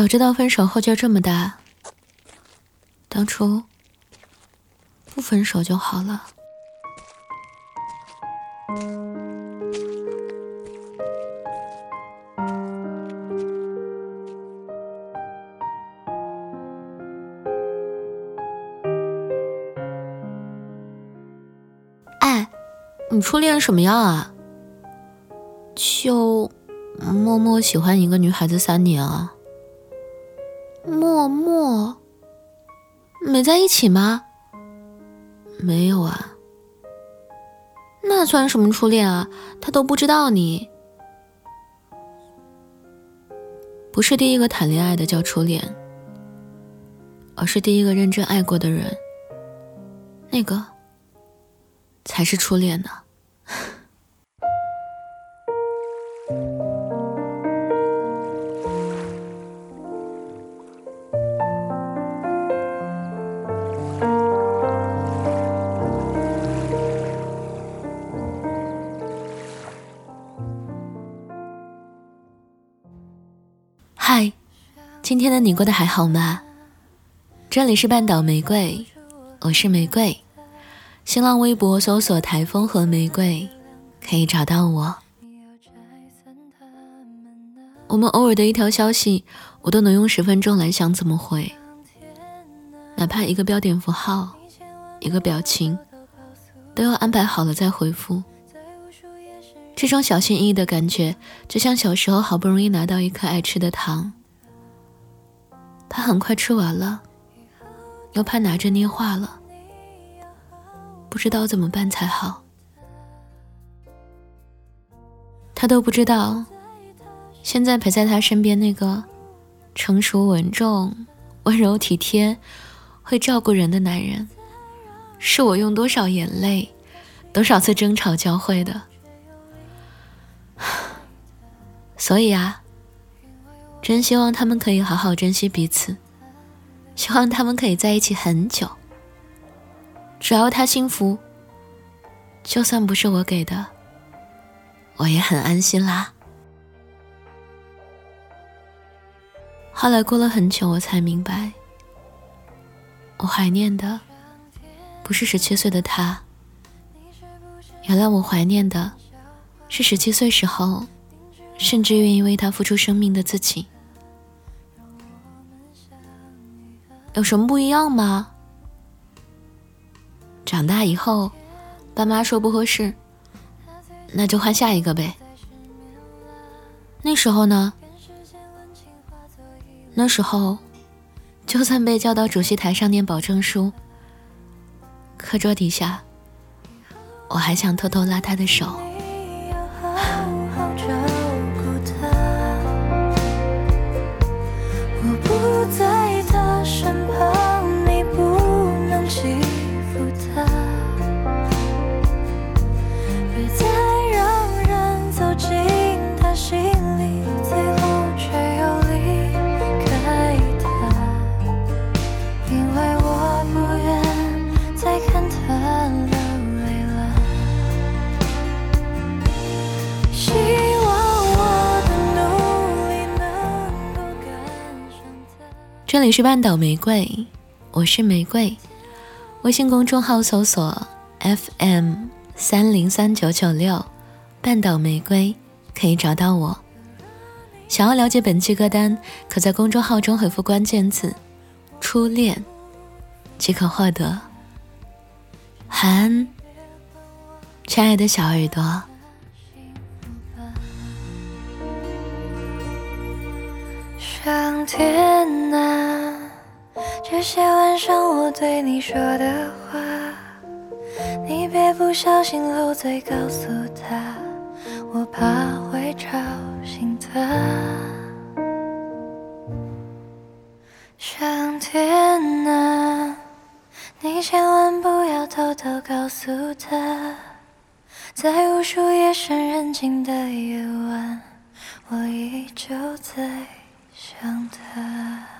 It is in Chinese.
早知道分手后劲这么大，当初不分手就好了。哎，你初恋什么样啊？就默默喜欢一个女孩子三年啊？默默没在一起吗？没有啊。那算什么初恋啊？他都不知道你。不是第一个谈恋爱的叫初恋，而是第一个认真爱过的人，那个才是初恋呢。嗨，今天的你过得还好吗？这里是半岛玫瑰，我是玫瑰。新浪微博搜索“台风和玫瑰”，可以找到我。我们偶尔的一条消息，我都能用十分钟来想怎么回，哪怕一个标点符号、一个表情，都要安排好了再回复。这种小心翼翼的感觉，就像小时候好不容易拿到一颗爱吃的糖，怕很快吃完了，又怕拿着捏化了，不知道怎么办才好。他都不知道，现在陪在他身边那个成熟稳重、温柔体贴、会照顾人的男人，是我用多少眼泪、多少次争吵教会的。所以啊，真希望他们可以好好珍惜彼此，希望他们可以在一起很久。只要他幸福，就算不是我给的，我也很安心啦。后来过了很久，我才明白，我怀念的不是十七岁的他，原来我怀念的。是十七岁时候，甚至愿意为他付出生命的自己。有什么不一样吗？长大以后，爸妈说不合适，那就换下一个呗。那时候呢？那时候，就算被叫到主席台上念保证书，课桌底下，我还想偷偷拉他的手。起伏的，别再让人走进他心里，最后却又离开他，因为我不愿再看他流泪了。希望我的努力能够赶上他。这里是半岛玫瑰。我是玫瑰。微信公众号搜索 FM 三零三九九六，半岛玫瑰可以找到我。想要了解本期歌单，可在公众号中回复关键字“初恋”，即可获得。晚安，亲爱的小耳朵。上天啊，这些晚上我对你说的话，你别不小心漏嘴告诉他，我怕会吵醒他。上天啊，你千万不要偷偷告诉他，在无数夜深人静的夜晚，我依旧在。想他。